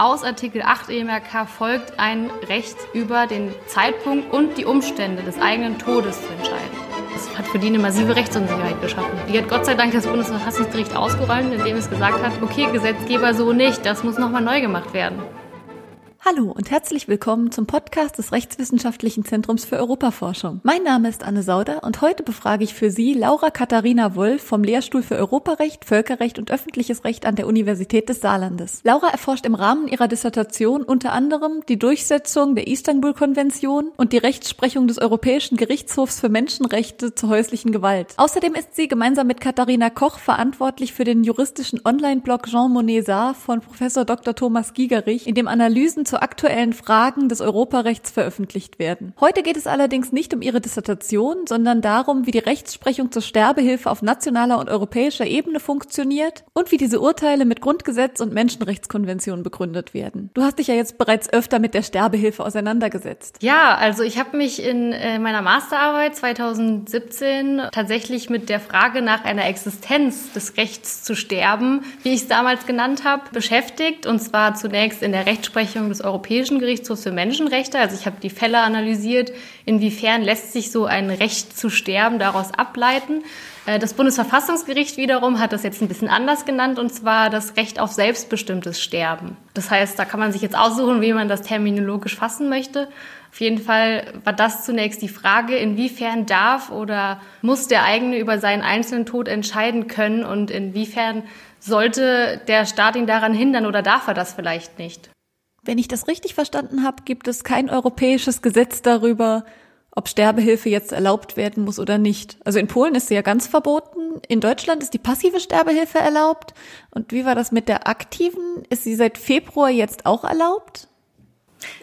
Aus Artikel 8 EMRK folgt ein Recht über den Zeitpunkt und die Umstände des eigenen Todes zu entscheiden. Das hat für die eine massive Rechtsunsicherheit geschaffen. Die hat Gott sei Dank das Bundesverfassungsgericht ausgeräumt, indem es gesagt hat, okay, Gesetzgeber so nicht, das muss nochmal neu gemacht werden. Hallo und herzlich willkommen zum Podcast des Rechtswissenschaftlichen Zentrums für Europaforschung. Mein Name ist Anne Sauder und heute befrage ich für Sie Laura Katharina Wolf vom Lehrstuhl für Europarecht, Völkerrecht und öffentliches Recht an der Universität des Saarlandes. Laura erforscht im Rahmen ihrer Dissertation unter anderem die Durchsetzung der Istanbul-Konvention und die Rechtsprechung des Europäischen Gerichtshofs für Menschenrechte zur häuslichen Gewalt. Außerdem ist sie gemeinsam mit Katharina Koch verantwortlich für den juristischen Online-Blog Jean Monnet Saar von Professor Dr. Thomas Gigerich, in dem Analysen zur aktuellen Fragen des Europarechts veröffentlicht werden. Heute geht es allerdings nicht um ihre Dissertation, sondern darum, wie die Rechtsprechung zur Sterbehilfe auf nationaler und europäischer Ebene funktioniert und wie diese Urteile mit Grundgesetz und Menschenrechtskonventionen begründet werden. Du hast dich ja jetzt bereits öfter mit der Sterbehilfe auseinandergesetzt. Ja, also ich habe mich in äh, meiner Masterarbeit 2017 tatsächlich mit der Frage nach einer Existenz des Rechts zu sterben, wie ich es damals genannt habe, beschäftigt und zwar zunächst in der Rechtsprechung des Europäischen Gerichtshofs für Menschenrechte. Also ich habe die Fälle analysiert, inwiefern lässt sich so ein Recht zu sterben daraus ableiten. Äh, das Bundesverfassungsgericht wiederum hat das jetzt ein bisschen anders genannt, und zwar das Recht auf selbstbestimmtes Sterben. Das heißt, da kann man sich jetzt aussuchen, wie man das terminologisch fassen möchte. Auf jeden Fall war das zunächst die Frage, inwiefern darf oder muss der eigene über seinen einzelnen Tod entscheiden können und inwiefern sollte der Staat ihn daran hindern oder darf er das vielleicht nicht? Wenn ich das richtig verstanden habe, gibt es kein europäisches Gesetz darüber, ob Sterbehilfe jetzt erlaubt werden muss oder nicht. Also in Polen ist sie ja ganz verboten. In Deutschland ist die passive Sterbehilfe erlaubt. Und wie war das mit der aktiven? Ist sie seit Februar jetzt auch erlaubt?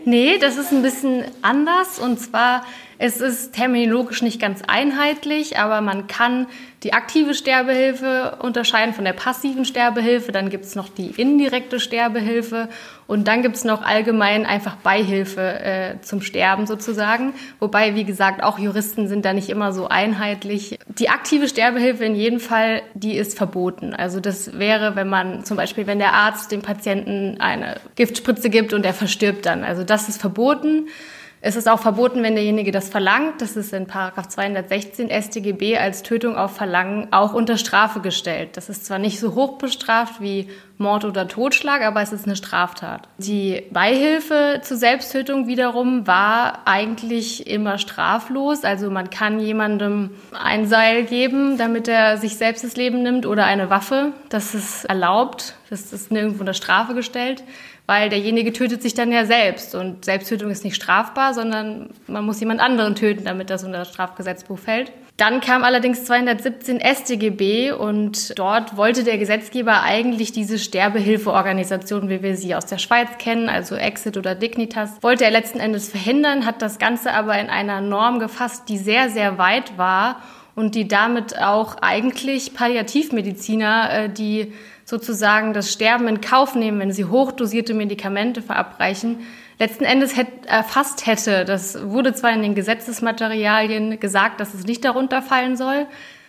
Nee, das ist ein bisschen anders. Und zwar es ist terminologisch nicht ganz einheitlich, aber man kann die aktive Sterbehilfe unterscheiden von der passiven Sterbehilfe. Dann gibt es noch die indirekte Sterbehilfe und dann gibt es noch allgemein einfach Beihilfe äh, zum Sterben sozusagen. Wobei, wie gesagt, auch Juristen sind da nicht immer so einheitlich. Die aktive Sterbehilfe in jedem Fall, die ist verboten. Also das wäre, wenn man zum Beispiel, wenn der Arzt dem Patienten eine Giftspritze gibt und er verstirbt dann. Also das ist verboten. Es ist auch verboten, wenn derjenige das verlangt. Das ist in Paragraph 216 StGB als Tötung auf Verlangen auch unter Strafe gestellt. Das ist zwar nicht so hoch bestraft wie Mord oder Totschlag, aber es ist eine Straftat. Die Beihilfe zur Selbsttötung wiederum war eigentlich immer straflos. Also man kann jemandem ein Seil geben, damit er sich selbst das Leben nimmt oder eine Waffe. Das ist erlaubt. Das ist nirgendwo unter Strafe gestellt weil derjenige tötet sich dann ja selbst und Selbsttötung ist nicht strafbar, sondern man muss jemand anderen töten, damit das unter das Strafgesetzbuch fällt. Dann kam allerdings 217 StGB und dort wollte der Gesetzgeber eigentlich diese Sterbehilfeorganisation, wie wir sie aus der Schweiz kennen, also Exit oder Dignitas, wollte er letzten Endes verhindern, hat das Ganze aber in einer Norm gefasst, die sehr, sehr weit war und die damit auch eigentlich Palliativmediziner, äh, die sozusagen das Sterben in Kauf nehmen, wenn sie hochdosierte Medikamente verabreichen, letzten Endes erfasst hätte. Das wurde zwar in den Gesetzesmaterialien gesagt, dass es nicht darunter fallen soll,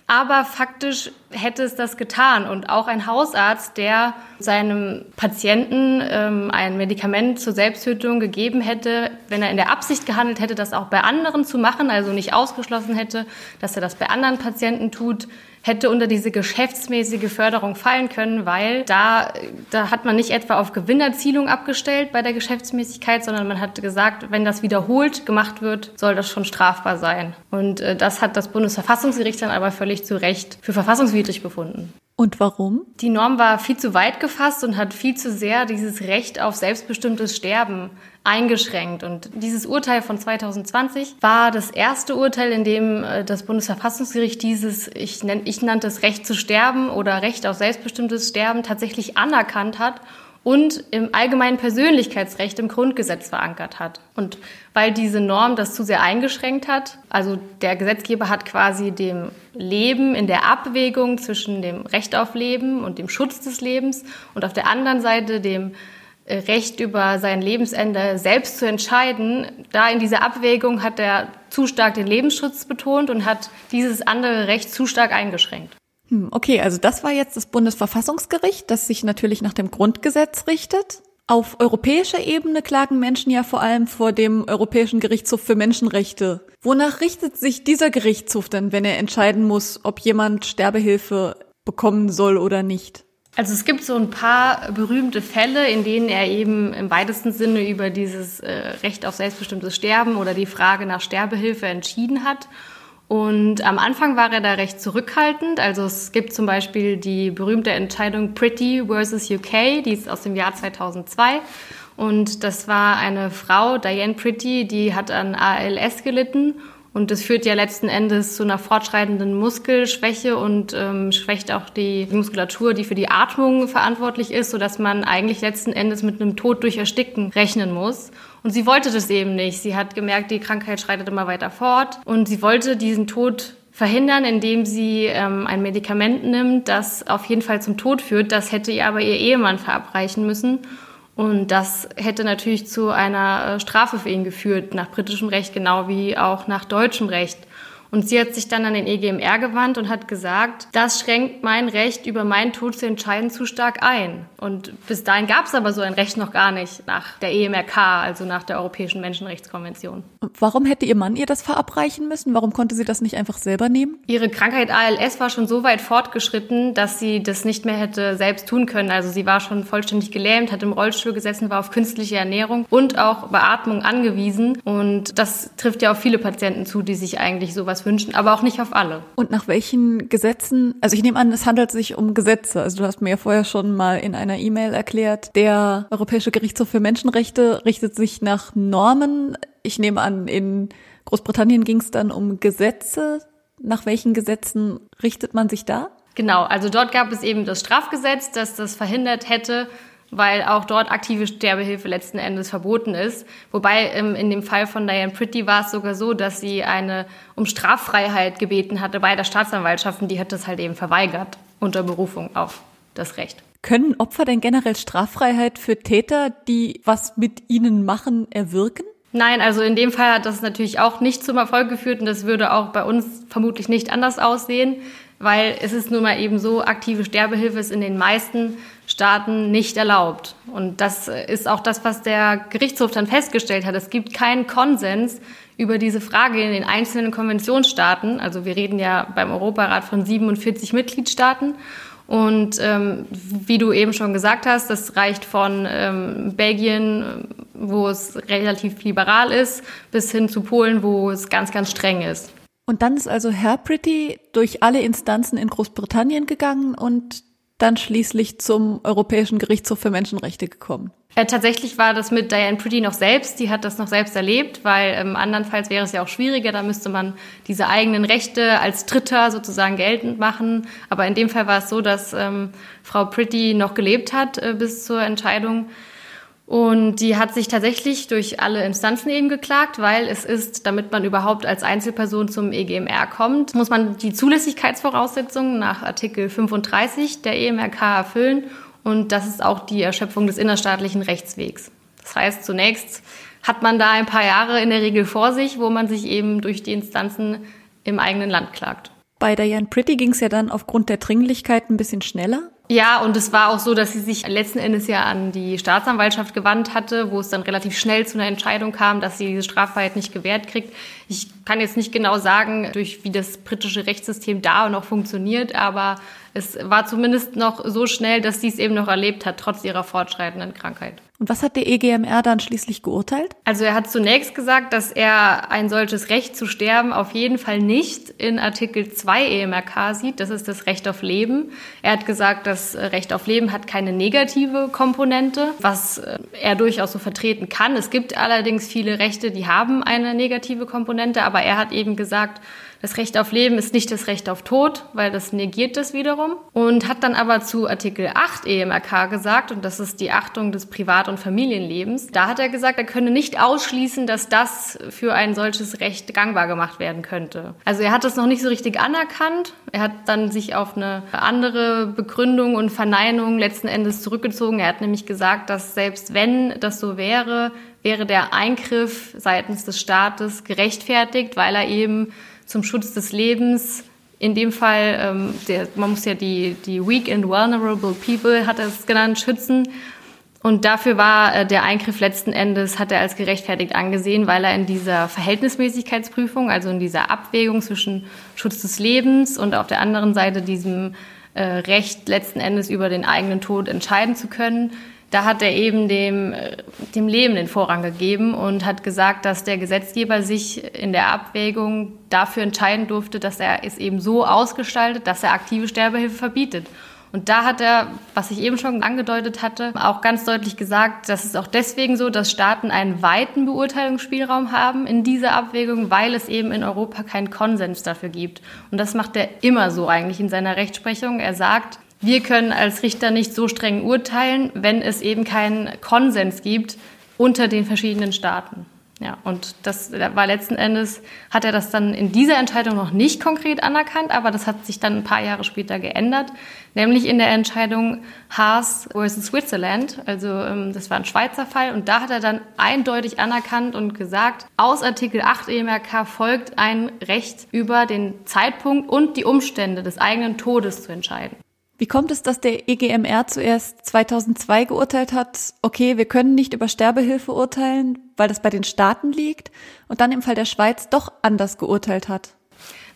aber faktisch hätte es das getan. Und auch ein Hausarzt, der seinem Patienten ähm, ein Medikament zur Selbsttötung gegeben hätte, wenn er in der Absicht gehandelt hätte, das auch bei anderen zu machen, also nicht ausgeschlossen hätte, dass er das bei anderen Patienten tut, hätte unter diese geschäftsmäßige Förderung fallen können, weil da, da hat man nicht etwa auf Gewinnerzielung abgestellt bei der Geschäftsmäßigkeit, sondern man hat gesagt, wenn das wiederholt gemacht wird, soll das schon strafbar sein. Und äh, das hat das Bundesverfassungsgericht dann aber völlig zu Recht für verfassungswidrig befunden. Und warum? Die Norm war viel zu weit gefasst und hat viel zu sehr dieses Recht auf selbstbestimmtes Sterben eingeschränkt. Und dieses Urteil von 2020 war das erste Urteil, in dem äh, das Bundesverfassungsgericht dieses, ich, nenn, ich nannte es Recht zu sterben oder Recht auf selbstbestimmtes Sterben tatsächlich anerkannt hat und im allgemeinen Persönlichkeitsrecht im Grundgesetz verankert hat. Und weil diese Norm das zu sehr eingeschränkt hat, also der Gesetzgeber hat quasi dem Leben in der Abwägung zwischen dem Recht auf Leben und dem Schutz des Lebens und auf der anderen Seite dem äh, Recht über sein Lebensende selbst zu entscheiden, da in dieser Abwägung hat er zu stark den Lebensschutz betont und hat dieses andere Recht zu stark eingeschränkt. Hm, okay, also das war jetzt das Bundesverfassungsgericht, das sich natürlich nach dem Grundgesetz richtet. Auf europäischer Ebene klagen Menschen ja vor allem vor dem Europäischen Gerichtshof für Menschenrechte. Wonach richtet sich dieser Gerichtshof denn, wenn er entscheiden muss, ob jemand Sterbehilfe bekommen soll oder nicht? Also es gibt so ein paar berühmte Fälle, in denen er eben im weitesten Sinne über dieses äh, Recht auf selbstbestimmtes Sterben oder die Frage nach Sterbehilfe entschieden hat. Und am Anfang war er da recht zurückhaltend. Also es gibt zum Beispiel die berühmte Entscheidung Pretty versus UK, die ist aus dem Jahr 2002. Und das war eine Frau, Diane Pretty, die hat an ALS gelitten und das führt ja letzten Endes zu einer fortschreitenden Muskelschwäche und ähm, schwächt auch die Muskulatur, die für die Atmung verantwortlich ist, sodass man eigentlich letzten Endes mit einem Tod durch Ersticken rechnen muss. Und sie wollte das eben nicht. Sie hat gemerkt, die Krankheit schreitet immer weiter fort und sie wollte diesen Tod verhindern, indem sie ähm, ein Medikament nimmt, das auf jeden Fall zum Tod führt. Das hätte ihr aber ihr Ehemann verabreichen müssen. Und das hätte natürlich zu einer äh, Strafe für ihn geführt, nach britischem Recht genau wie auch nach deutschem Recht. Und sie hat sich dann an den EGMR gewandt und hat gesagt, das schränkt mein Recht, über meinen Tod zu entscheiden, zu stark ein. Und bis dahin gab es aber so ein Recht noch gar nicht nach der EMRK, also nach der Europäischen Menschenrechtskonvention. Warum hätte ihr Mann ihr das verabreichen müssen? Warum konnte sie das nicht einfach selber nehmen? Ihre Krankheit ALS war schon so weit fortgeschritten, dass sie das nicht mehr hätte selbst tun können. Also sie war schon vollständig gelähmt, hat im Rollstuhl gesessen, war auf künstliche Ernährung und auch Beatmung angewiesen. Und das trifft ja auf viele Patienten zu, die sich eigentlich sowas sowas wünschen, aber auch nicht auf alle. Und nach welchen Gesetzen? Also ich nehme an, es handelt sich um Gesetze. Also du hast mir ja vorher schon mal in einer E-Mail erklärt, der Europäische Gerichtshof für Menschenrechte richtet sich nach Normen. Ich nehme an, in Großbritannien ging es dann um Gesetze. Nach welchen Gesetzen richtet man sich da? Genau, also dort gab es eben das Strafgesetz, das das verhindert hätte, weil auch dort aktive Sterbehilfe letzten Endes verboten ist. Wobei ähm, in dem Fall von Diane Pretty war es sogar so, dass sie eine um Straffreiheit gebeten hatte bei der Staatsanwaltschaft und die hat das halt eben verweigert unter Berufung auf das Recht. Können Opfer denn generell Straffreiheit für Täter, die was mit ihnen machen, erwirken? Nein, also in dem Fall hat das natürlich auch nicht zum Erfolg geführt und das würde auch bei uns vermutlich nicht anders aussehen, weil es ist nun mal eben so, aktive Sterbehilfe ist in den meisten Staaten nicht erlaubt. Und das ist auch das, was der Gerichtshof dann festgestellt hat. Es gibt keinen Konsens über diese Frage in den einzelnen Konventionsstaaten. Also wir reden ja beim Europarat von 47 Mitgliedstaaten. Und ähm, wie du eben schon gesagt hast, das reicht von ähm, Belgien, wo es relativ liberal ist, bis hin zu Polen, wo es ganz, ganz streng ist. Und dann ist also Herr Pretty durch alle Instanzen in Großbritannien gegangen und dann schließlich zum Europäischen Gerichtshof für Menschenrechte gekommen. Äh, tatsächlich war das mit Diane Pretty noch selbst, die hat das noch selbst erlebt, weil ähm, andernfalls wäre es ja auch schwieriger, da müsste man diese eigenen Rechte als Dritter sozusagen geltend machen. Aber in dem Fall war es so, dass ähm, Frau Pretty noch gelebt hat äh, bis zur Entscheidung und die hat sich tatsächlich durch alle Instanzen eben geklagt, weil es ist, damit man überhaupt als Einzelperson zum EGMR kommt, muss man die Zulässigkeitsvoraussetzungen nach Artikel 35 der EMRK erfüllen. Und das ist auch die Erschöpfung des innerstaatlichen Rechtswegs. Das heißt, zunächst hat man da ein paar Jahre in der Regel vor sich, wo man sich eben durch die Instanzen im eigenen Land klagt. Bei Diane Pretty ging es ja dann aufgrund der Dringlichkeit ein bisschen schneller. Ja, und es war auch so, dass sie sich letzten Endes ja an die Staatsanwaltschaft gewandt hatte, wo es dann relativ schnell zu einer Entscheidung kam, dass sie diese Straffreiheit nicht gewährt kriegt. Ich kann jetzt nicht genau sagen, durch wie das britische Rechtssystem da noch funktioniert, aber es war zumindest noch so schnell, dass sie es eben noch erlebt hat, trotz ihrer fortschreitenden Krankheit. Und was hat der EGMR dann schließlich geurteilt? Also er hat zunächst gesagt, dass er ein solches Recht zu sterben auf jeden Fall nicht in Artikel 2 EMRK sieht. Das ist das Recht auf Leben. Er hat gesagt, das Recht auf Leben hat keine negative Komponente, was äh, er durchaus so vertreten kann. Es gibt allerdings viele Rechte, die haben eine negative Komponente, aber er hat eben gesagt, das Recht auf Leben ist nicht das Recht auf Tod, weil das negiert das wiederum. Und hat dann aber zu Artikel 8 EMRK gesagt, und das ist die Achtung des Privat- und Familienlebens, da hat er gesagt, er könne nicht ausschließen, dass das für ein solches Recht gangbar gemacht werden könnte. Also er hat das noch nicht so richtig anerkannt. Er hat dann sich auf eine andere Begründung und Verneinung letzten Endes zurückgezogen. Er hat nämlich gesagt, dass selbst wenn das so wäre, wäre der Eingriff seitens des Staates gerechtfertigt, weil er eben zum Schutz des Lebens. In dem Fall, ähm, der, man muss ja die, die weak and vulnerable people, hat er es genannt, schützen. Und dafür war äh, der Eingriff letzten Endes, hat er als gerechtfertigt angesehen, weil er in dieser Verhältnismäßigkeitsprüfung, also in dieser Abwägung zwischen Schutz des Lebens und auf der anderen Seite diesem äh, Recht letzten Endes über den eigenen Tod entscheiden zu können, da hat er eben dem, äh, dem Leben den Vorrang gegeben und hat gesagt, dass der Gesetzgeber sich in der Abwägung dafür entscheiden durfte, dass er es eben so ausgestaltet, dass er aktive Sterbehilfe verbietet. Und da hat er, was ich eben schon angedeutet hatte, auch ganz deutlich gesagt, dass es auch deswegen so, dass Staaten einen weiten Beurteilungsspielraum haben in dieser Abwägung, weil es eben in Europa keinen Konsens dafür gibt. Und das macht er immer so eigentlich in seiner Rechtsprechung. Er sagt, wir können als Richter nicht so streng urteilen, wenn es eben keinen Konsens gibt unter den verschiedenen Staaten. Ja, und das war letzten Endes, hat er das dann in dieser Entscheidung noch nicht konkret anerkannt, aber das hat sich dann ein paar Jahre später geändert, nämlich in der Entscheidung Haas versus Switzerland. Also ähm, das war ein Schweizer Fall und da hat er dann eindeutig anerkannt und gesagt, aus Artikel 8 EMRK folgt ein Recht über den Zeitpunkt und die Umstände des eigenen Todes zu entscheiden. Wie kommt es, dass der EGMR zuerst 2002 geurteilt hat, okay, wir können nicht über Sterbehilfe urteilen, weil das bei den Staaten liegt, und dann im Fall der Schweiz doch anders geurteilt hat?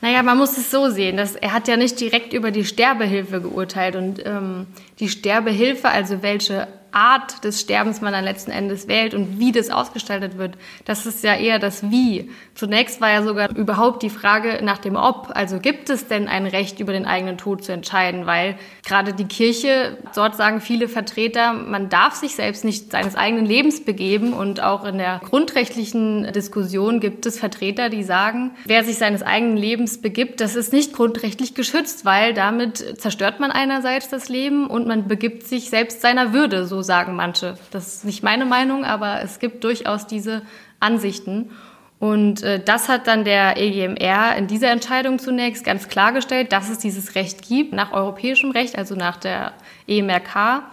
Naja, man muss es so sehen, dass er hat ja nicht direkt über die Sterbehilfe geurteilt und ähm, die Sterbehilfe, also welche Art des Sterbens man dann letzten Endes wählt und wie das ausgestaltet wird, das ist ja eher das Wie. Zunächst war ja sogar überhaupt die Frage nach dem Ob. Also gibt es denn ein Recht, über den eigenen Tod zu entscheiden? Weil gerade die Kirche, dort sagen viele Vertreter, man darf sich selbst nicht seines eigenen Lebens begeben. Und auch in der grundrechtlichen Diskussion gibt es Vertreter, die sagen, wer sich seines eigenen Lebens begibt, das ist nicht grundrechtlich geschützt, weil damit zerstört man einerseits das Leben und man begibt sich selbst seiner Würde, so sagen manche. Das ist nicht meine Meinung, aber es gibt durchaus diese Ansichten. Und äh, das hat dann der EGMR in dieser Entscheidung zunächst ganz klargestellt, dass es dieses Recht gibt, nach europäischem Recht, also nach der EMRK.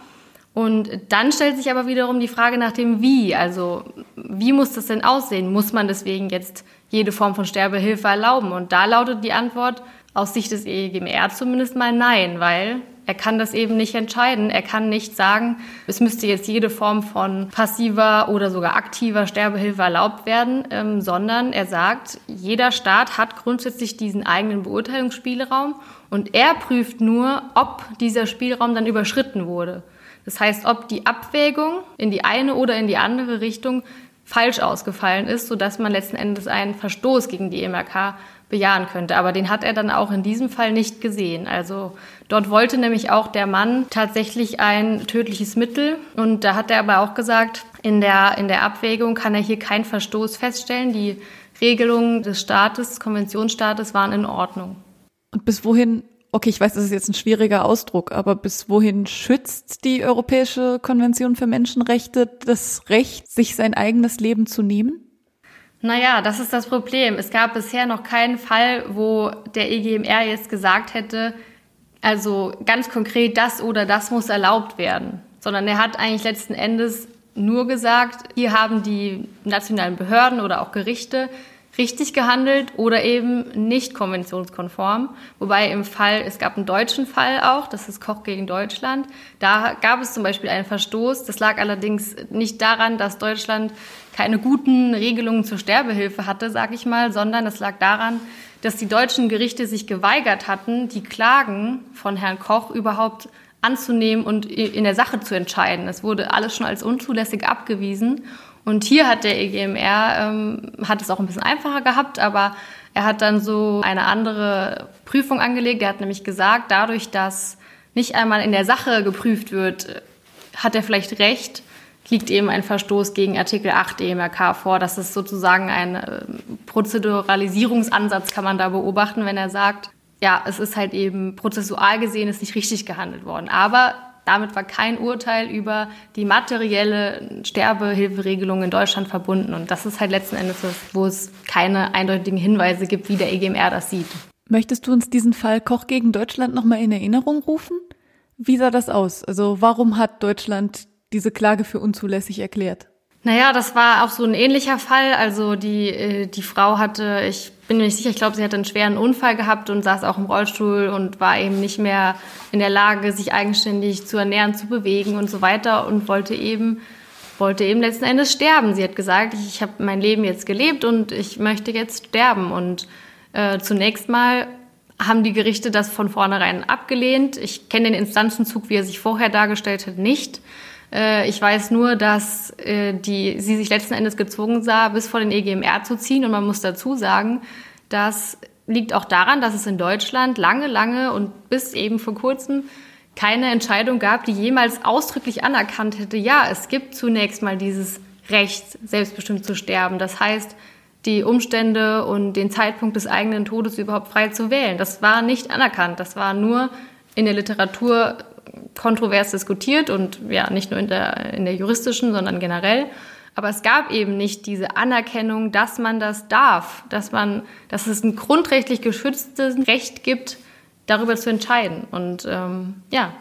Und dann stellt sich aber wiederum die Frage nach dem Wie. Also wie muss das denn aussehen? Muss man deswegen jetzt jede Form von Sterbehilfe erlauben? Und da lautet die Antwort aus Sicht des EGMR zumindest mal nein, weil er kann das eben nicht entscheiden. Er kann nicht sagen, es müsste jetzt jede Form von passiver oder sogar aktiver Sterbehilfe erlaubt werden, ähm, sondern er sagt, jeder Staat hat grundsätzlich diesen eigenen Beurteilungsspielraum und er prüft nur, ob dieser Spielraum dann überschritten wurde. Das heißt, ob die Abwägung in die eine oder in die andere Richtung falsch ausgefallen ist, sodass man letzten Endes einen Verstoß gegen die MRK bejahen könnte. Aber den hat er dann auch in diesem Fall nicht gesehen. Also dort wollte nämlich auch der Mann tatsächlich ein tödliches Mittel. Und da hat er aber auch gesagt, in der, in der Abwägung kann er hier keinen Verstoß feststellen. Die Regelungen des Staates, Konventionsstaates waren in Ordnung. Und bis wohin okay, ich weiß, das ist jetzt ein schwieriger Ausdruck, aber bis wohin schützt die Europäische Konvention für Menschenrechte das Recht, sich sein eigenes Leben zu nehmen? Naja, das ist das Problem. Es gab bisher noch keinen Fall, wo der EGMR jetzt gesagt hätte, also ganz konkret das oder das muss erlaubt werden, sondern er hat eigentlich letzten Endes nur gesagt, hier haben die nationalen Behörden oder auch Gerichte richtig gehandelt oder eben nicht konventionskonform. Wobei im Fall, es gab einen deutschen Fall auch, das ist Koch gegen Deutschland. Da gab es zum Beispiel einen Verstoß. Das lag allerdings nicht daran, dass Deutschland keine guten Regelungen zur Sterbehilfe hatte, sag ich mal, sondern es lag daran, dass die deutschen Gerichte sich geweigert hatten, die Klagen von Herrn Koch überhaupt anzunehmen und in der Sache zu entscheiden. Es wurde alles schon als unzulässig abgewiesen. Und hier hat der EGMR, ähm, hat es auch ein bisschen einfacher gehabt, aber er hat dann so eine andere Prüfung angelegt. Er hat nämlich gesagt, dadurch, dass nicht einmal in der Sache geprüft wird, hat er vielleicht recht, liegt eben ein Verstoß gegen Artikel 8 EMRK vor. Das ist sozusagen ein äh, Prozeduralisierungsansatz, kann man da beobachten, wenn er sagt, ja, es ist halt eben prozessual gesehen, ist nicht richtig gehandelt worden. Aber damit war kein Urteil über die materielle Sterbehilferegelung in Deutschland verbunden. Und das ist halt letzten Endes wo es keine eindeutigen Hinweise gibt, wie der EGMR das sieht. Möchtest du uns diesen Fall Koch gegen Deutschland nochmal in Erinnerung rufen? Wie sah das aus? Also warum hat Deutschland diese Klage für unzulässig erklärt? Naja, das war auch so ein ähnlicher Fall. Also die, äh, die Frau hatte, ich bin mir nicht sicher, ich glaube, sie hatte einen schweren Unfall gehabt und saß auch im Rollstuhl und war eben nicht mehr in der Lage, sich eigenständig zu ernähren, zu bewegen und so weiter und wollte eben wollte eben letzten Endes sterben. Sie hat gesagt, ich, ich habe mein Leben jetzt gelebt und ich möchte jetzt sterben. Und äh, zunächst mal haben die Gerichte das von vornherein abgelehnt. Ich kenne den Instanzenzug, wie er sich vorher dargestellt hat, nicht. Äh, ich weiß nur, dass äh, die, sie sich letzten Endes gezwungen sah, bis vor den EGMR zu ziehen. Und man muss dazu sagen, das liegt auch daran, dass es in Deutschland lange, lange und bis eben vor kurzem keine Entscheidung gab, die jemals ausdrücklich anerkannt hätte, ja, es gibt zunächst mal dieses Recht, selbstbestimmt zu sterben. Das heißt, die Umstände und den Zeitpunkt des eigenen Todes überhaupt frei zu wählen. Das war nicht anerkannt. Das war nur in der Literatur kontrovers diskutiert und ja, nicht nur in der, in der juristischen, sondern generell. Aber es gab eben nicht diese Anerkennung, dass man das darf, dass man, dass es ein grundrechtlich geschütztes Recht gibt, darüber zu entscheiden. Und ähm, ja,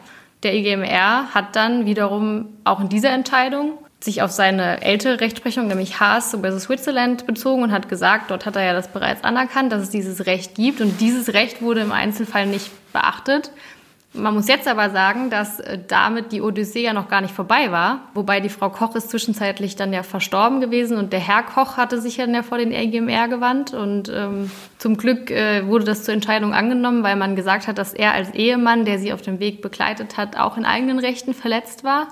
der EGMR hat dann wiederum auch in dieser Entscheidung sich auf seine ältere Rechtsprechung, nämlich Haas vs. Switzerland, bezogen und hat gesagt, dort hat er ja das bereits anerkannt, dass es dieses Recht gibt. Und dieses Recht wurde im Einzelfall nicht beachtet. Man muss jetzt aber sagen, dass äh, damit die Odyssee ja noch gar nicht vorbei war. Wobei die Frau Koch ist zwischenzeitlich dann ja verstorben gewesen und der Herr Koch hatte sich dann ja vor den EGMR gewandt. Und ähm, zum Glück äh, wurde das zur Entscheidung angenommen, weil man gesagt hat, dass er als Ehemann, der sie auf dem Weg begleitet hat, auch in eigenen Rechten verletzt war.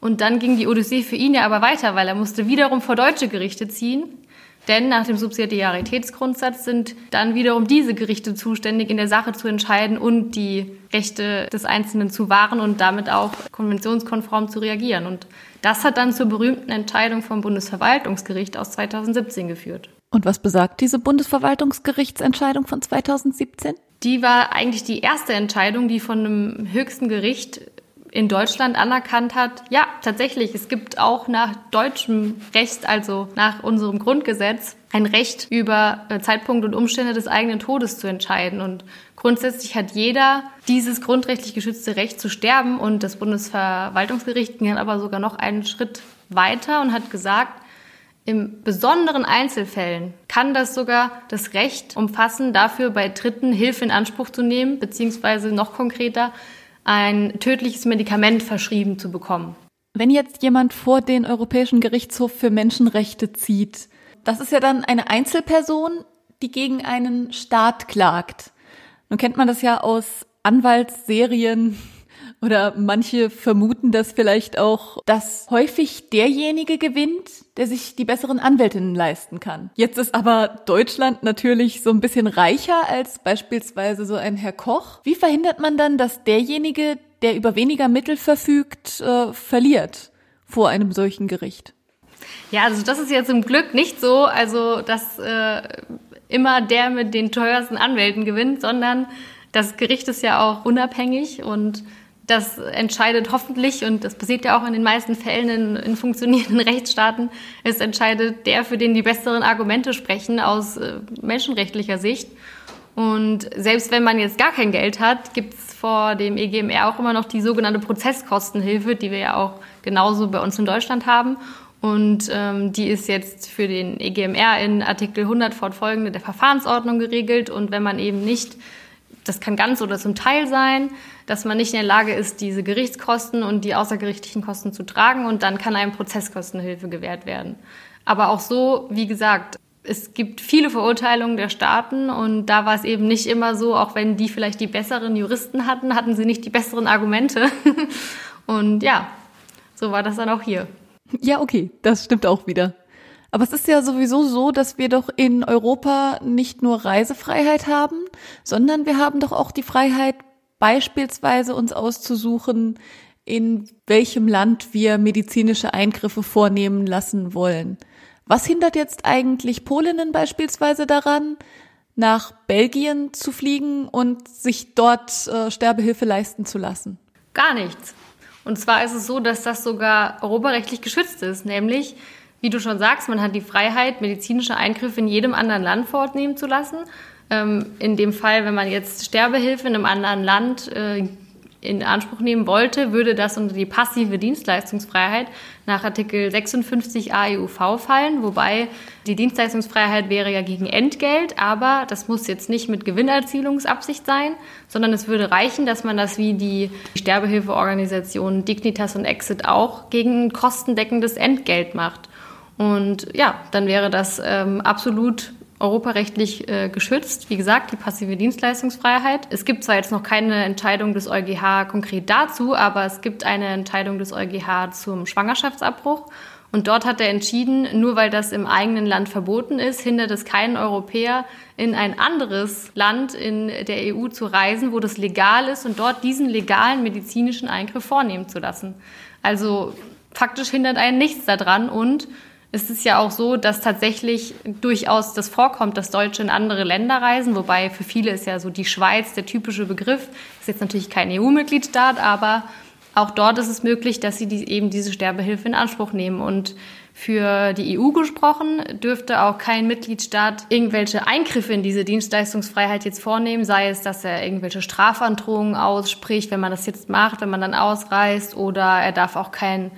Und dann ging die Odyssee für ihn ja aber weiter, weil er musste wiederum vor deutsche Gerichte ziehen. Denn nach dem Subsidiaritätsgrundsatz sind dann wiederum diese Gerichte zuständig, in der Sache zu entscheiden und die Rechte des Einzelnen zu wahren und damit auch konventionskonform zu reagieren. Und das hat dann zur berühmten Entscheidung vom Bundesverwaltungsgericht aus 2017 geführt. Und was besagt diese Bundesverwaltungsgerichtsentscheidung von 2017? Die war eigentlich die erste Entscheidung, die von einem höchsten Gericht in Deutschland anerkannt hat, ja, tatsächlich, es gibt auch nach deutschem Recht, also nach unserem Grundgesetz, ein Recht über äh, Zeitpunkt und Umstände des eigenen Todes zu entscheiden. Und grundsätzlich hat jeder dieses grundrechtlich geschützte Recht zu sterben. Und das Bundesverwaltungsgericht ging dann aber sogar noch einen Schritt weiter und hat gesagt, in besonderen Einzelfällen kann das sogar das Recht umfassen, dafür bei Dritten Hilfe in Anspruch zu nehmen, beziehungsweise noch konkreter, ein tödliches Medikament verschrieben zu bekommen. Wenn jetzt jemand vor den Europäischen Gerichtshof für Menschenrechte zieht, das ist ja dann eine Einzelperson, die gegen einen Staat klagt. Nun kennt man das ja aus Anwaltsserien oder manche vermuten das vielleicht auch, dass häufig derjenige gewinnt, der sich die besseren Anwältinnen leisten kann. Jetzt ist aber Deutschland natürlich so ein bisschen reicher als beispielsweise so ein Herr Koch. Wie verhindert man dann, dass derjenige, der über weniger Mittel verfügt, äh, verliert vor einem solchen Gericht? Ja, also das ist ja zum Glück nicht so, also dass äh, immer der mit den teuersten Anwälten gewinnt, sondern das Gericht ist ja auch unabhängig und das entscheidet hoffentlich, und das passiert ja auch in den meisten Fällen in, in, funktionierenden Rechtsstaaten, es entscheidet der, für den die besseren Argumente sprechen aus äh, menschenrechtlicher Sicht. Und selbst wenn man jetzt gar kein Geld hat, gibt es vor dem EGMR auch immer noch die sogenannte Prozesskostenhilfe, die wir ja auch genauso bei uns in Deutschland haben. Und ähm, die ist jetzt für den EGMR in Artikel 100 fortfolgende der Verfahrensordnung geregelt. Und wenn man eben nicht das kann ganz oder zum Teil sein, dass man nicht in der Lage ist, diese Gerichtskosten und die außergerichtlichen Kosten zu tragen und dann kann einem Prozesskostenhilfe gewährt werden. Aber auch so, wie gesagt, es gibt viele Verurteilungen der Staaten und da war es eben nicht immer so, auch wenn die vielleicht die besseren Juristen hatten, hatten sie nicht die besseren Argumente. und ja, so war das dann auch hier. Ja, okay, das stimmt auch wieder. Aber es ist ja sowieso so, dass wir doch in Europa nicht nur Reisefreiheit haben, sondern wir haben doch auch die Freiheit, beispielsweise uns auszusuchen, in welchem Land wir medizinische Eingriffe vornehmen lassen wollen. Was hindert jetzt eigentlich Polinnen beispielsweise daran, nach Belgien zu fliegen und sich dort äh, Sterbehilfe leisten zu lassen? Gar nichts. Und zwar ist es so, dass das sogar europarechtlich geschützt ist, nämlich wie du schon sagst, man hat die Freiheit, medizinische Eingriffe in jedem anderen Land vornehmen zu lassen. Ähm, in dem Fall, wenn man jetzt Sterbehilfe in einem anderen Land äh, in Anspruch nehmen wollte, würde das unter die passive Dienstleistungsfreiheit nach Artikel 56 AEUV fallen, wobei die Dienstleistungsfreiheit wäre ja gegen Entgelt, aber das muss jetzt nicht mit Gewinnerzielungsabsicht sein, sondern es würde reichen, dass man das wie die Sterbehilfeorganisationen Dignitas und Exit auch gegen kostendeckendes Entgelt macht. Und ja, dann wäre das ähm, absolut europarechtlich äh, geschützt. Wie gesagt, die passive Dienstleistungsfreiheit. Es gibt zwar jetzt noch keine Entscheidung des EuGH konkret dazu, aber es gibt eine Entscheidung des EuGH zum Schwangerschaftsabbruch. Und dort hat er entschieden, nur weil das im eigenen Land verboten ist, hindert es keinen Europäer, in ein anderes Land in der EU zu reisen, wo das legal ist und dort diesen legalen medizinischen Eingriff vornehmen zu lassen. Also faktisch hindert einen nichts daran und es ist ja auch so, dass tatsächlich durchaus das vorkommt, dass Deutsche in andere Länder reisen, wobei für viele ist ja so die Schweiz der typische Begriff. Ist jetzt natürlich kein EU-Mitgliedstaat, aber auch dort ist es möglich, dass sie die, eben diese Sterbehilfe in Anspruch nehmen. Und für die EU gesprochen dürfte auch kein Mitgliedstaat irgendwelche Eingriffe in diese Dienstleistungsfreiheit jetzt vornehmen, sei es, dass er irgendwelche Strafandrohungen ausspricht, wenn man das jetzt macht, wenn man dann ausreist, oder er darf auch kein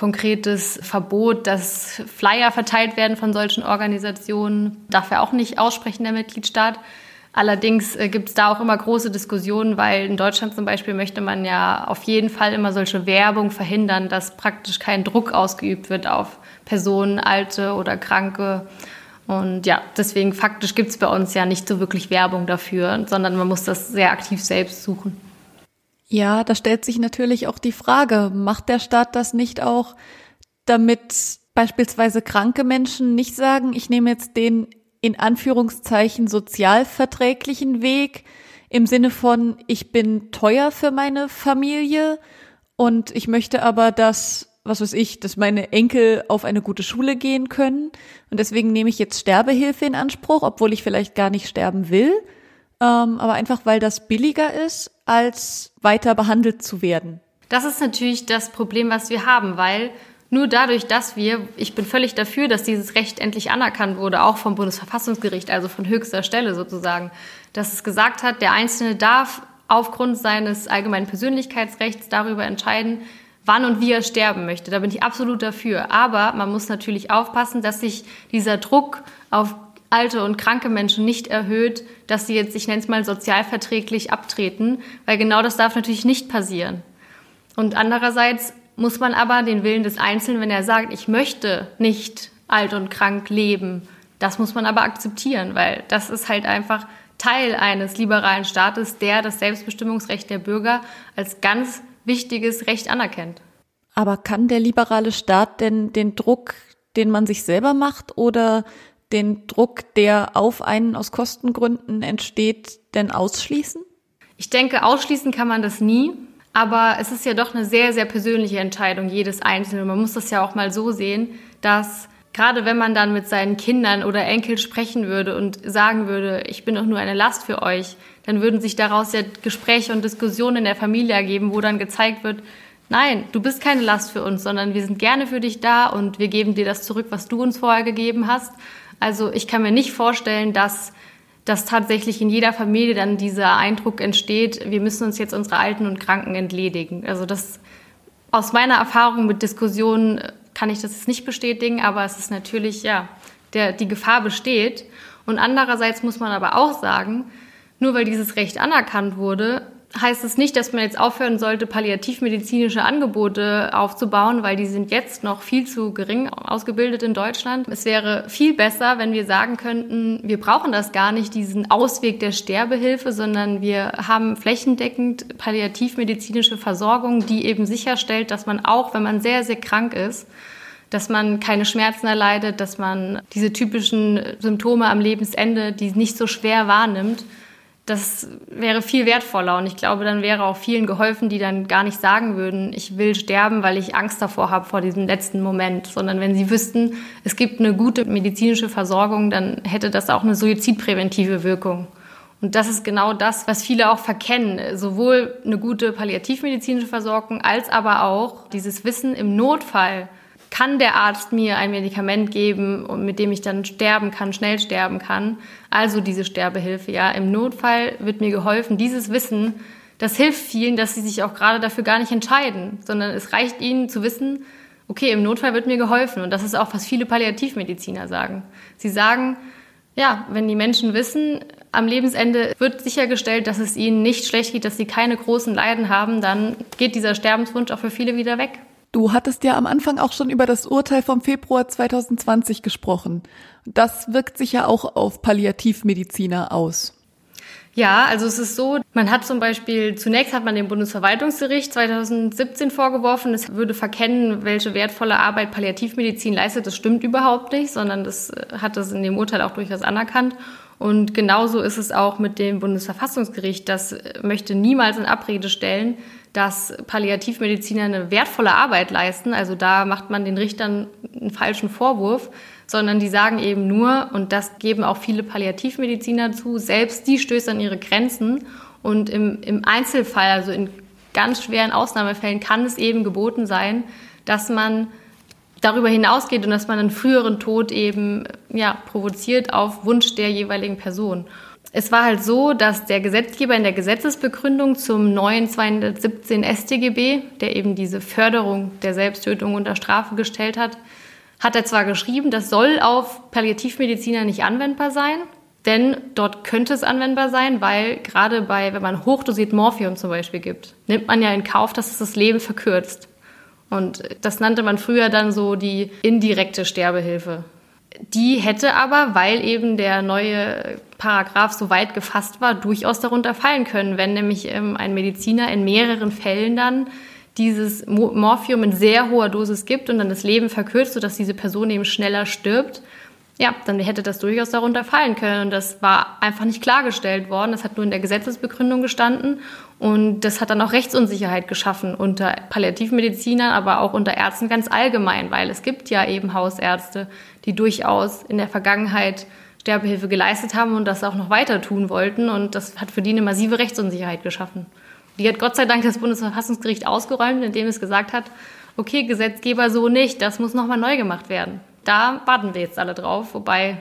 konkretes Verbot, dass Flyer verteilt werden von solchen Organisationen. Darf er auch nicht aussprechen, der Mitgliedstaat. Allerdings äh, gibt es da auch immer große Diskussionen, weil in Deutschland zum Beispiel möchte man ja auf jeden Fall immer solche Werbung verhindern, dass praktisch kein Druck ausgeübt wird auf Personen, Alte oder Kranke. Und ja, deswegen faktisch gibt es bei uns ja nicht so wirklich Werbung dafür, sondern man muss das sehr aktiv selbst suchen. Ja, da stellt sich natürlich auch die Frage, macht der Staat das nicht auch, damit beispielsweise kranke Menschen nicht sagen, ich nehme jetzt den in Anführungszeichen sozialverträglichen Weg im Sinne von, ich bin teuer für meine Familie und ich möchte aber, dass, was weiß ich, dass meine Enkel auf eine gute Schule gehen können und deswegen nehme ich jetzt Sterbehilfe in Anspruch, obwohl ich vielleicht gar nicht sterben will ähm, aber einfach weil das billiger ist, als weiter behandelt zu werden. Das ist natürlich das Problem, was wir haben, weil nur dadurch, dass wir, ich bin völlig dafür, dass dieses Recht endlich anerkannt wurde, auch vom Bundesverfassungsgericht, also von höchster Stelle sozusagen, dass es gesagt hat, der Einzelne darf aufgrund seines allgemeinen Persönlichkeitsrechts darüber entscheiden, wann und wie er sterben möchte. Da bin ich absolut dafür. Aber man muss natürlich aufpassen, dass sich dieser Druck auf alte und kranke Menschen nicht erhöht, dass sie jetzt, ich nenne es mal, sozialverträglich abtreten, weil genau das darf natürlich nicht passieren. Und andererseits muss man aber den Willen des Einzelnen, wenn er sagt, ich möchte nicht alt und krank leben, das muss man aber akzeptieren, weil das ist halt einfach Teil eines liberalen Staates, der das Selbstbestimmungsrecht der Bürger als ganz wichtiges Recht anerkennt. Aber kann der liberale Staat denn den Druck, den man sich selber macht, oder den Druck, der auf einen aus Kostengründen entsteht, denn ausschließen? Ich denke, ausschließen kann man das nie. Aber es ist ja doch eine sehr, sehr persönliche Entscheidung jedes Einzelnen. Man muss das ja auch mal so sehen, dass gerade wenn man dann mit seinen Kindern oder Enkeln sprechen würde und sagen würde, ich bin doch nur eine Last für euch, dann würden sich daraus ja Gespräche und Diskussionen in der Familie ergeben, wo dann gezeigt wird, nein, du bist keine Last für uns, sondern wir sind gerne für dich da und wir geben dir das zurück, was du uns vorher gegeben hast. Also ich kann mir nicht vorstellen, dass dass tatsächlich in jeder Familie dann dieser Eindruck entsteht, wir müssen uns jetzt unsere Alten und Kranken entledigen. Also das aus meiner Erfahrung mit Diskussionen kann ich das nicht bestätigen, aber es ist natürlich, ja, der, die Gefahr besteht. Und andererseits muss man aber auch sagen, nur weil dieses Recht anerkannt wurde, heißt es nicht, dass man jetzt aufhören sollte, palliativmedizinische Angebote aufzubauen, weil die sind jetzt noch viel zu gering ausgebildet in Deutschland. Es wäre viel besser, wenn wir sagen könnten, wir brauchen das gar nicht, diesen Ausweg der Sterbehilfe, sondern wir haben flächendeckend palliativmedizinische Versorgung, die eben sicherstellt, dass man auch, wenn man sehr, sehr krank ist, dass man keine Schmerzen erleidet, dass man diese typischen Symptome am Lebensende, die nicht so schwer wahrnimmt, das wäre viel wertvoller und ich glaube, dann wäre auch vielen geholfen, die dann gar nicht sagen würden, ich will sterben, weil ich Angst davor habe, vor diesem letzten Moment, sondern wenn sie wüssten, es gibt eine gute medizinische Versorgung, dann hätte das auch eine suizidpräventive Wirkung. Und das ist genau das, was viele auch verkennen. Sowohl eine gute palliativmedizinische Versorgung als aber auch dieses Wissen im Notfall kann der Arzt mir ein Medikament geben, mit dem ich dann sterben kann, schnell sterben kann. Also diese Sterbehilfe, ja. Im Notfall wird mir geholfen. Dieses Wissen das hilft vielen, dass sie sich auch gerade dafür gar nicht entscheiden, sondern es reicht ihnen zu wissen, okay, im Notfall wird mir geholfen. Und das ist auch, was viele Palliativmediziner sagen. Sie sagen, ja, wenn die Menschen wissen, am Lebensende wird sichergestellt, dass es ihnen nicht schlecht geht, dass sie keine großen Leiden haben, dann geht dieser Sterbenswunsch auch für viele wieder weg. Du hattest ja am Anfang auch schon über das Urteil vom Februar 2020 gesprochen. Das wirkt sich ja auch auf Palliativmediziner aus. Ja, also es ist so, man hat zum Beispiel, zunächst hat man dem Bundesverwaltungsgericht 2017 vorgeworfen, es würde verkennen, welche wertvolle Arbeit Palliativmedizin leistet. Das stimmt überhaupt nicht, sondern das äh, hat das in dem Urteil auch durchaus anerkannt. Und genauso ist es auch mit dem Bundesverfassungsgericht. Das möchte niemals in Abrede stellen, dass Palliativmediziner eine wertvolle Arbeit leisten. Also da macht man den Richtern einen falschen Vorwurf, sondern die sagen eben nur, und das geben auch viele Palliativmediziner zu, selbst die stößt an ihre Grenzen. Und im, im Einzelfall, also in ganz schweren Ausnahmefällen, kann es eben geboten sein, dass man darüber hinausgeht und dass man einen früheren Tod eben ja, provoziert auf Wunsch der jeweiligen Person es war halt so, dass der Gesetzgeber in der Gesetzesbegründung zum neuen 217 StGB, der eben diese Förderung der Selbsttötung unter Strafe gestellt hat, hat er zwar geschrieben, das soll auf Palliativmediziner nicht anwendbar sein, denn dort könnte es anwendbar sein, weil gerade bei, wenn man hochdosiert Morphium zum Beispiel gibt, nimmt man ja in Kauf, dass es das Leben verkürzt. Und das nannte man früher dann so die indirekte Sterbehilfe. Die hätte aber, weil eben der neue Paragraph so weit gefasst war, durchaus darunter fallen können, wenn nämlich ähm, ein Mediziner in mehreren Fällen dann dieses Morphium in sehr hoher Dosis gibt und dann das Leben verkürzt, sodass diese Person eben schneller stirbt, ja, dann hätte das durchaus darunter fallen können. Und das war einfach nicht klargestellt worden. Das hat nur in der Gesetzesbegründung gestanden. Und das hat dann auch Rechtsunsicherheit geschaffen unter Palliativmedizinern, aber auch unter Ärzten ganz allgemein, weil es gibt ja eben Hausärzte, die durchaus in der Vergangenheit Sterbehilfe geleistet haben und das auch noch weiter tun wollten. Und das hat für die eine massive Rechtsunsicherheit geschaffen. Die hat Gott sei Dank das Bundesverfassungsgericht ausgeräumt, indem es gesagt hat, okay, Gesetzgeber so nicht, das muss nochmal neu gemacht werden. Da warten wir jetzt alle drauf, wobei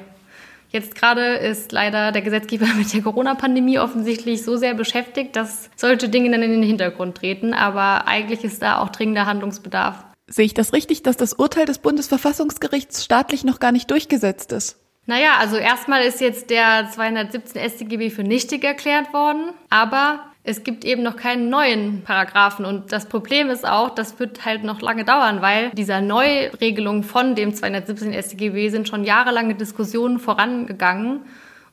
Jetzt gerade ist leider der Gesetzgeber mit der Corona-Pandemie offensichtlich so sehr beschäftigt, dass solche Dinge dann in den Hintergrund treten. Aber eigentlich ist da auch dringender Handlungsbedarf. Sehe ich das richtig, dass das Urteil des Bundesverfassungsgerichts staatlich noch gar nicht durchgesetzt ist? Naja, also erstmal ist jetzt der 217 StGB für nichtig erklärt worden, aber es gibt eben noch keinen neuen Paragraphen. Und das Problem ist auch, das wird halt noch lange dauern, weil dieser Neuregelung von dem 217 StGB sind schon jahrelange Diskussionen vorangegangen.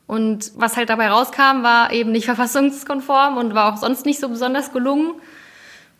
Und was halt dabei rauskam, war eben nicht verfassungskonform und war auch sonst nicht so besonders gelungen.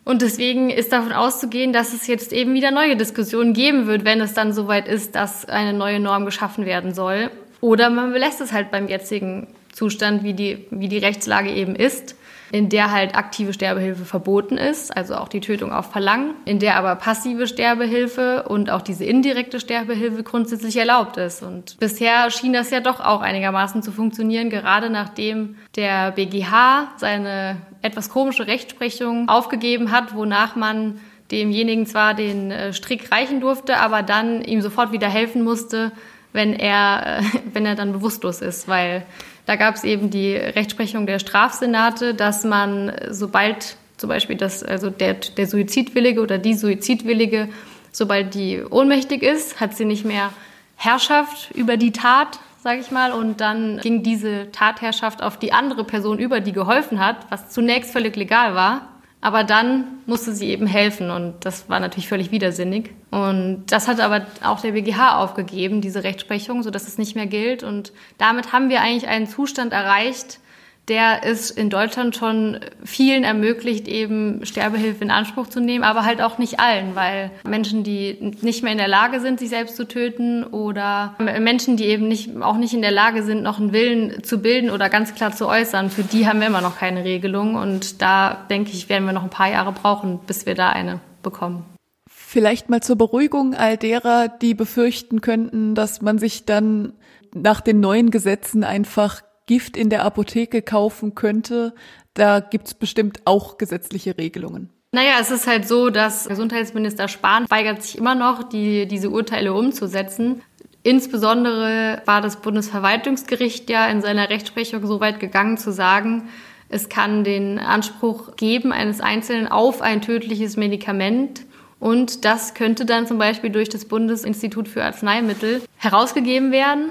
Und deswegen ist davon auszugehen, dass es jetzt eben wieder neue Diskussionen geben wird, wenn es dann soweit ist, dass eine neue Norm geschaffen werden soll. Oder man belässt es halt beim jetzigen Zustand, wie die, wie die Rechtslage eben ist in der halt aktive Sterbehilfe verboten ist, also auch die Tötung auf Verlangen, in der aber passive Sterbehilfe und auch diese indirekte Sterbehilfe grundsätzlich erlaubt ist. Und bisher schien das ja doch auch einigermaßen zu funktionieren, gerade nachdem der BGH seine etwas komische Rechtsprechung aufgegeben hat, wonach man demjenigen zwar den äh, Strick reichen durfte, aber dann ihm sofort wieder helfen musste, wenn er, äh, wenn er dann bewusstlos ist, weil da gab es eben die Rechtsprechung der Strafsenate, dass man, sobald zum Beispiel das, also der, der Suizidwillige oder die Suizidwillige, sobald die ohnmächtig ist, hat sie nicht mehr Herrschaft über die Tat, sage ich mal, und dann ging diese Tatherrschaft auf die andere Person über, die geholfen hat, was zunächst völlig legal war. Aber dann musste sie eben helfen und das war natürlich völlig widersinnig. Und das hat aber auch der BGH aufgegeben, diese Rechtsprechung, sodass es nicht mehr gilt. Und damit haben wir eigentlich einen Zustand erreicht, der es in Deutschland schon vielen ermöglicht, eben Sterbehilfe in Anspruch zu nehmen, aber halt auch nicht allen, weil Menschen, die nicht mehr in der Lage sind, sich selbst zu töten oder Menschen, die eben nicht, auch nicht in der Lage sind, noch einen Willen zu bilden oder ganz klar zu äußern, für die haben wir immer noch keine Regelung und da denke ich, werden wir noch ein paar Jahre brauchen, bis wir da eine bekommen. Vielleicht mal zur Beruhigung all derer, die befürchten könnten, dass man sich dann nach den neuen Gesetzen einfach Gift in der Apotheke kaufen könnte, da gibt's bestimmt auch gesetzliche Regelungen. Naja, es ist halt so, dass Gesundheitsminister Spahn weigert sich immer noch, die, diese Urteile umzusetzen. Insbesondere war das Bundesverwaltungsgericht ja in seiner Rechtsprechung so weit gegangen zu sagen, Es kann den Anspruch geben eines Einzelnen auf ein tödliches Medikament. Und das könnte dann zum Beispiel durch das Bundesinstitut für Arzneimittel herausgegeben werden.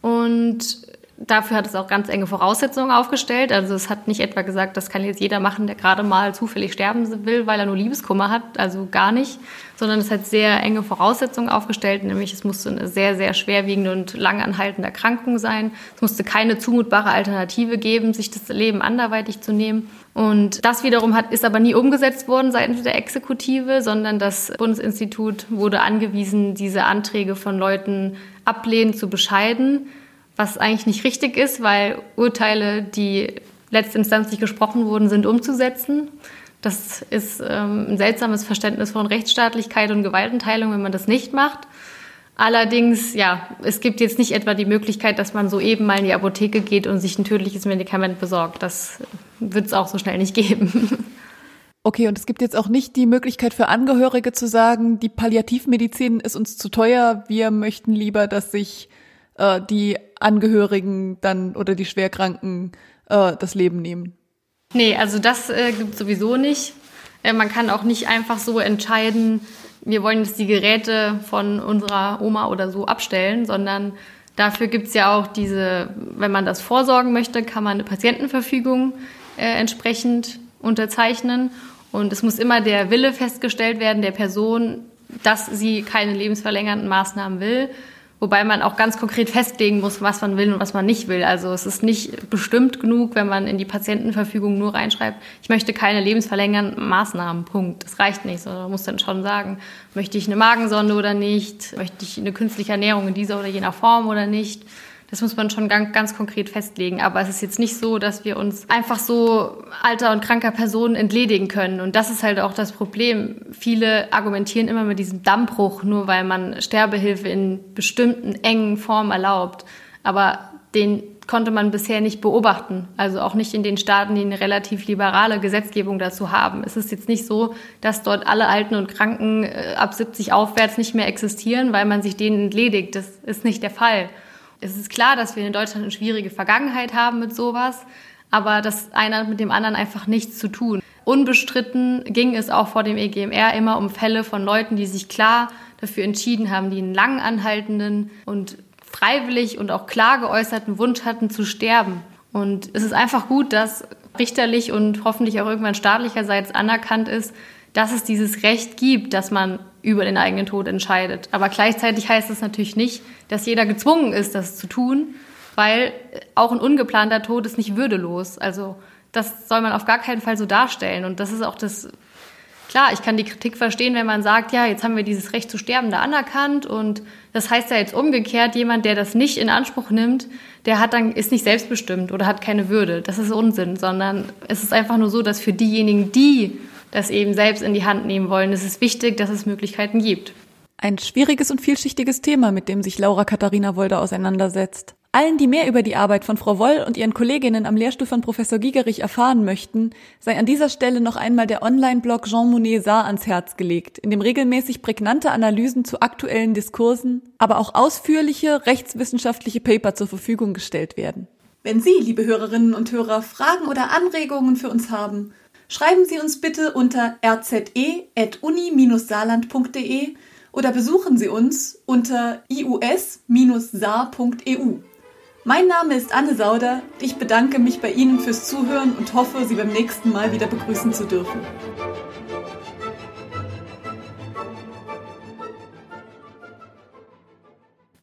Und Dafür hat es auch ganz enge Voraussetzungen aufgestellt. Also es hat nicht etwa gesagt, das kann jetzt jeder machen, der gerade mal zufällig sterben will, weil er nur Liebeskummer hat. Also gar nicht. Sondern es hat sehr enge Voraussetzungen aufgestellt. Nämlich es musste eine sehr, sehr schwerwiegende und langanhaltende Erkrankung sein. Es musste keine zumutbare Alternative geben, sich das Leben anderweitig zu nehmen. Und das wiederum hat, ist aber nie umgesetzt worden seitens der Exekutive, sondern das Bundesinstitut wurde angewiesen, diese Anträge von Leuten ablehnen zu bescheiden was eigentlich nicht richtig ist, weil Urteile, die letztinstanzlich gesprochen wurden, sind umzusetzen. Das ist ähm, ein seltsames Verständnis von Rechtsstaatlichkeit und Gewaltenteilung, wenn man das nicht macht. Allerdings, ja, es gibt jetzt nicht etwa die Möglichkeit, dass man so eben mal in die Apotheke geht und sich ein tödliches Medikament besorgt. Das wird es auch so schnell nicht geben. Okay, und es gibt jetzt auch nicht die Möglichkeit für Angehörige zu sagen, die Palliativmedizin ist uns zu teuer, wir möchten lieber, dass sich äh, die Angehörigen dann oder die Schwerkranken äh, das Leben nehmen. Nee, also das äh, gibt sowieso nicht. Äh, man kann auch nicht einfach so entscheiden, wir wollen jetzt die Geräte von unserer Oma oder so abstellen, sondern dafür gibt es ja auch diese, wenn man das vorsorgen möchte, kann man eine Patientenverfügung äh, entsprechend unterzeichnen. Und es muss immer der Wille festgestellt werden der Person, dass sie keine lebensverlängernden Maßnahmen will. Wobei man auch ganz konkret festlegen muss, was man will und was man nicht will. Also es ist nicht bestimmt genug, wenn man in die Patientenverfügung nur reinschreibt, ich möchte keine lebensverlängernden Maßnahmen. Punkt. Das reicht nicht. Sondern man muss dann schon sagen, möchte ich eine Magensonde oder nicht? Möchte ich eine künstliche Ernährung in dieser oder jener Form oder nicht? Das muss man schon ganz, ganz konkret festlegen. Aber es ist jetzt nicht so, dass wir uns einfach so alter und kranker Personen entledigen können. Und das ist halt auch das Problem. Viele argumentieren immer mit diesem Dammbruch, nur weil man Sterbehilfe in bestimmten engen Formen erlaubt. Aber den konnte man bisher nicht beobachten. Also auch nicht in den Staaten, die eine relativ liberale Gesetzgebung dazu haben. Es ist jetzt nicht so, dass dort alle Alten und Kranken äh, ab 70 aufwärts nicht mehr existieren, weil man sich denen entledigt. Das ist nicht der Fall es ist klar, dass wir in Deutschland eine schwierige Vergangenheit haben mit sowas, aber das eine hat mit dem anderen einfach nichts zu tun. Unbestritten ging es auch vor dem EGMR immer um Fälle von Leuten, die sich klar dafür entschieden haben, die einen lang anhaltenden und freiwillig und auch klar geäußerten Wunsch hatten zu sterben. Und es ist einfach gut, dass richterlich und hoffentlich auch irgendwann staatlicherseits anerkannt ist, dass es dieses Recht gibt, dass man über den eigenen Tod entscheidet. Aber gleichzeitig heißt es natürlich nicht, dass jeder gezwungen ist, das zu tun, weil auch ein ungeplanter Tod ist nicht würdelos. Also das soll man auf gar keinen Fall so darstellen. Und das ist auch das, klar, ich kann die Kritik verstehen, wenn man sagt, ja, jetzt haben wir dieses Recht zu sterben da anerkannt und das heißt ja jetzt umgekehrt, jemand, der das nicht in Anspruch nimmt, der hat dann, ist nicht selbstbestimmt oder hat keine Würde. Das ist Unsinn, sondern es ist einfach nur so, dass für diejenigen, die das eben selbst in die Hand nehmen wollen, ist es wichtig, dass es Möglichkeiten gibt. Ein schwieriges und vielschichtiges Thema, mit dem sich Laura Katharina Wolde auseinandersetzt. Allen, die mehr über die Arbeit von Frau Woll und ihren Kolleginnen am Lehrstuhl von Professor Gigerich erfahren möchten, sei an dieser Stelle noch einmal der Online-Blog Jean Monnet Saar ans Herz gelegt, in dem regelmäßig prägnante Analysen zu aktuellen Diskursen, aber auch ausführliche rechtswissenschaftliche Paper zur Verfügung gestellt werden. Wenn Sie, liebe Hörerinnen und Hörer, Fragen oder Anregungen für uns haben, schreiben Sie uns bitte unter rze.uni-saarland.de oder besuchen Sie uns unter ius-saar.eu. Mein Name ist Anne Sauder. Ich bedanke mich bei Ihnen fürs Zuhören und hoffe, Sie beim nächsten Mal wieder begrüßen zu dürfen.